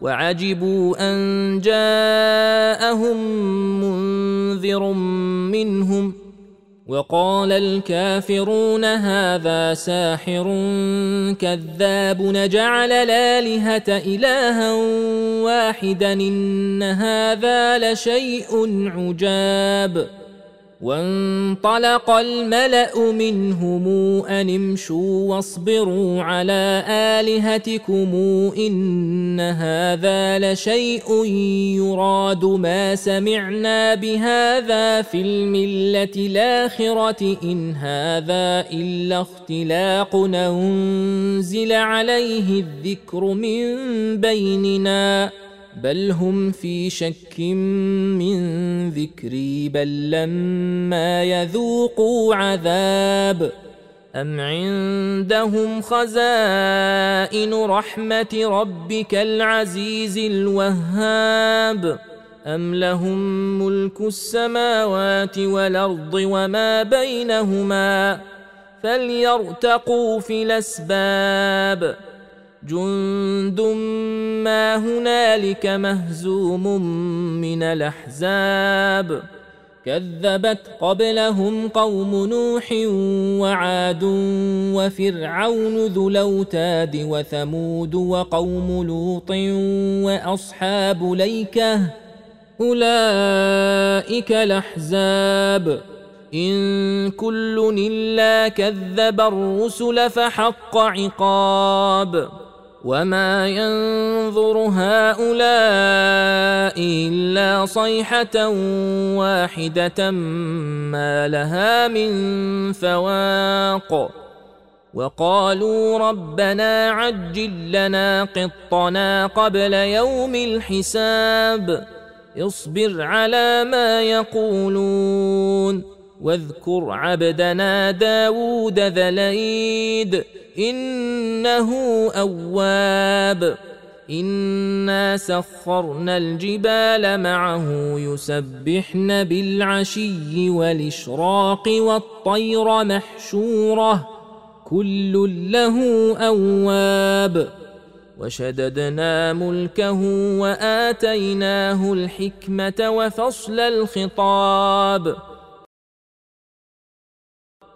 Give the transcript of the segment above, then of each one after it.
وعجبوا أن جاءهم منذر منهم وقال الكافرون هذا ساحر كذاب نجعل الآلهة إلها واحدا إن هذا لشيء عجاب وانطلق الملأ منهم ان امشوا واصبروا على آلهتكم إن هذا لشيء يراد ما سمعنا بهذا في الملة الآخرة إن هذا إلا اختلاق انزل عليه الذكر من بيننا بل هم في شك من ذكري بل لما يذوقوا عذاب أم عندهم خزائن رحمة ربك العزيز الوهاب؟ أم لهم ملك السماوات والأرض وما بينهما؟ فليرتقوا في الأسباب. جند ما هنالك مهزوم من الاحزاب كذبت قبلهم قوم نوح وعاد وفرعون ذو الاوتاد وثمود وقوم لوط واصحاب ليكه اولئك الاحزاب ان كل الا كذب الرسل فحق عقاب وما ينظر هؤلاء الا صيحه واحدة ما لها من فواق وقالوا ربنا عجل لنا قطنا قبل يوم الحساب اصبر على ما يقولون واذكر عبدنا داود ذليد إنه أواب. إنا سخرنا الجبال معه يسبحن بالعشي والإشراق والطير محشوره. كل له أواب. وشددنا ملكه وآتيناه الحكمة وفصل الخطاب.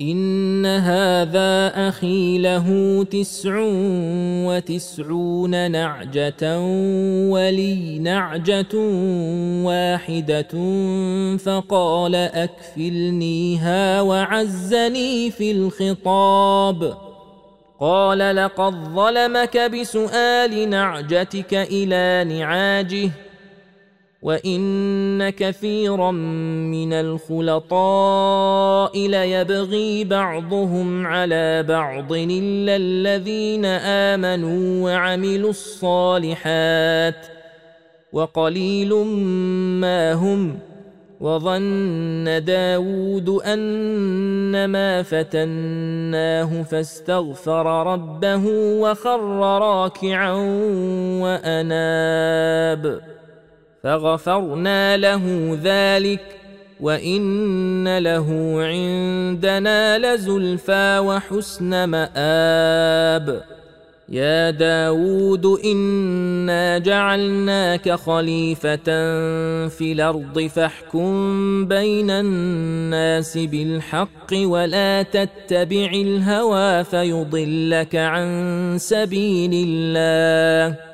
ان هذا أخي له تسع وتسعون نعجه ولي نعجه واحدة فقال اكفلنيها وعزني في الخطاب قال لقد ظلمك بسؤال نعجتك إلى نعاجه وان كثيرا من الخلطاء ليبغي بعضهم على بعض الا الذين امنوا وعملوا الصالحات وقليل ما هم وظن داود أنما فتناه فاستغفر ربه وخر راكعا وأناب فغفرنا له ذلك وإن له عندنا لزلفى وحسن مآب. يا داود إنا جعلناك خليفة في الأرض فاحكم بين الناس بالحق ولا تتبع الهوى فيضلك عن سبيل الله.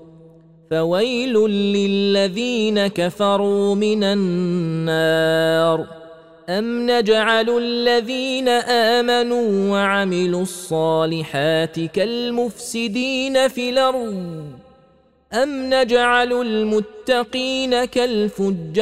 فويل للذين كفروا من النار. أم نجعل الذين آمنوا وعملوا الصالحات كالمفسدين في الأرض؟ أم نجعل المتقين كالفجار؟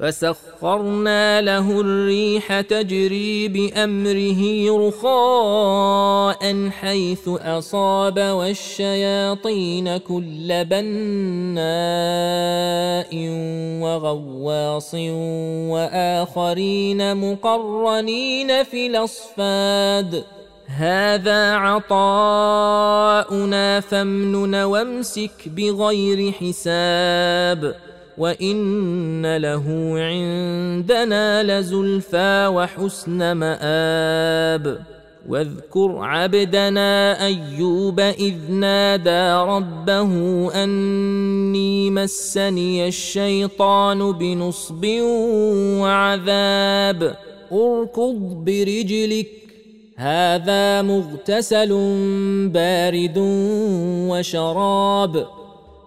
فسخرنا له الريح تجري بأمره رخاء حيث أصاب والشياطين كل بناء وغواص وآخرين مقرنين في الأصفاد. هذا عطاؤنا فامنن وامسك بغير حساب. وان له عندنا لزلفى وحسن مآب واذكر عبدنا ايوب اذ نادى ربه اني مسني الشيطان بنصب وعذاب اركض برجلك هذا مغتسل بارد وشراب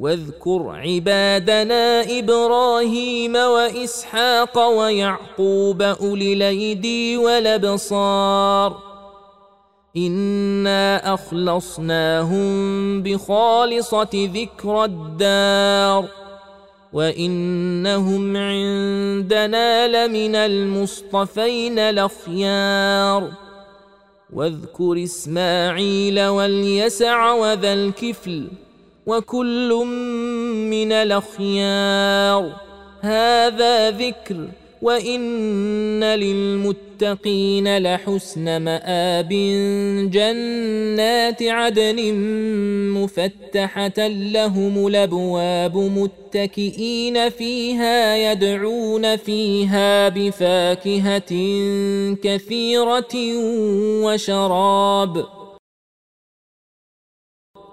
واذكر عبادنا إبراهيم وإسحاق ويعقوب أولي الأيدي والأبصار. إنا أخلصناهم بخالصة ذكر الدار. وإنهم عندنا لمن المصطفين الأخيار. واذكر إسماعيل واليسع وذا الكفل. وكل من الأخيار. هذا ذكر وإن للمتقين لحسن مآب. جنات عدن مفتحة لهم الأبواب متكئين فيها يدعون فيها بفاكهة كثيرة وشراب.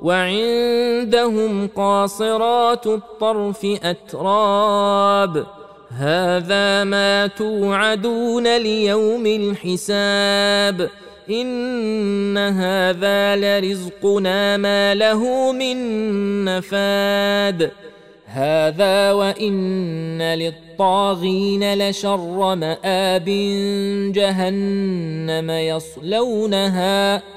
وعندهم قاصرات الطرف أتراب. هذا ما توعدون ليوم الحساب. إن هذا لرزقنا ما له من نفاد. هذا وإن للطاغين لشر مآب جهنم يصلونها.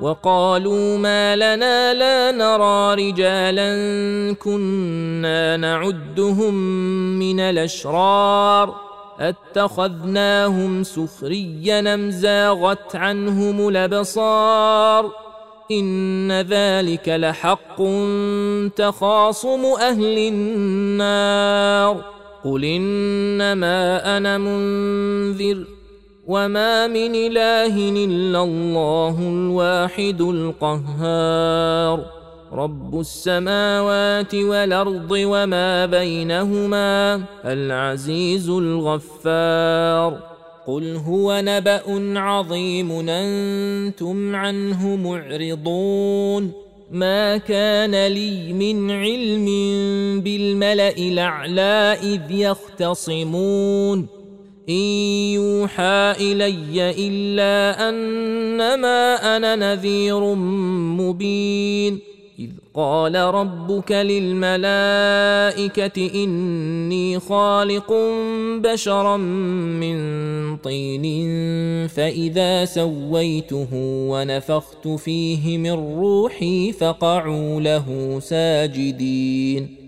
وقالوا ما لنا لا نرى رجالا كنا نعدهم من الأشرار. أتخذناهم سخريا أم زاغت عنهم الأبصار؟ إن ذلك لحق تخاصم أهل النار. قل إنما أنا منذر. وما من اله الا الله الواحد القهار. رب السماوات والارض وما بينهما العزيز الغفار. قل هو نبا عظيم أنتم عنه معرضون. ما كان لي من علم بالملا الاعلى اذ يختصمون. إن يوحى إلي إلا أنما أنا نذير مبين. إذ قال ربك للملائكة إني خالق بشرا من طين فإذا سويته ونفخت فيه من روحي فقعوا له ساجدين.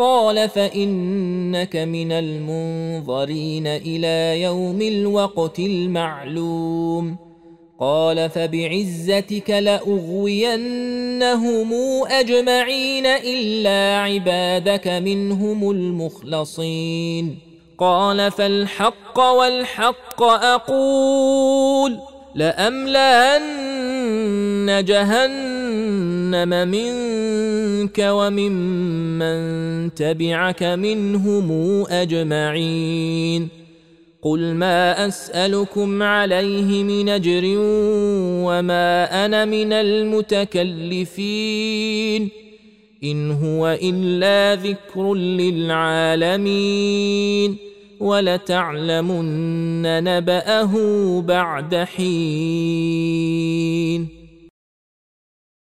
قال فإنك من المنظرين إلى يوم الوقت المعلوم. قال فبعزتك لأغوينهم أجمعين إلا عبادك منهم المخلصين. قال فالحق والحق أقول لأملأن جهنم منك وممن تبعك منهم أجمعين. قل ما أسألكم عليه من أجر وما أنا من المتكلفين. إن هو إلا ذكر للعالمين. ولتعلمن نبأه بعد حين.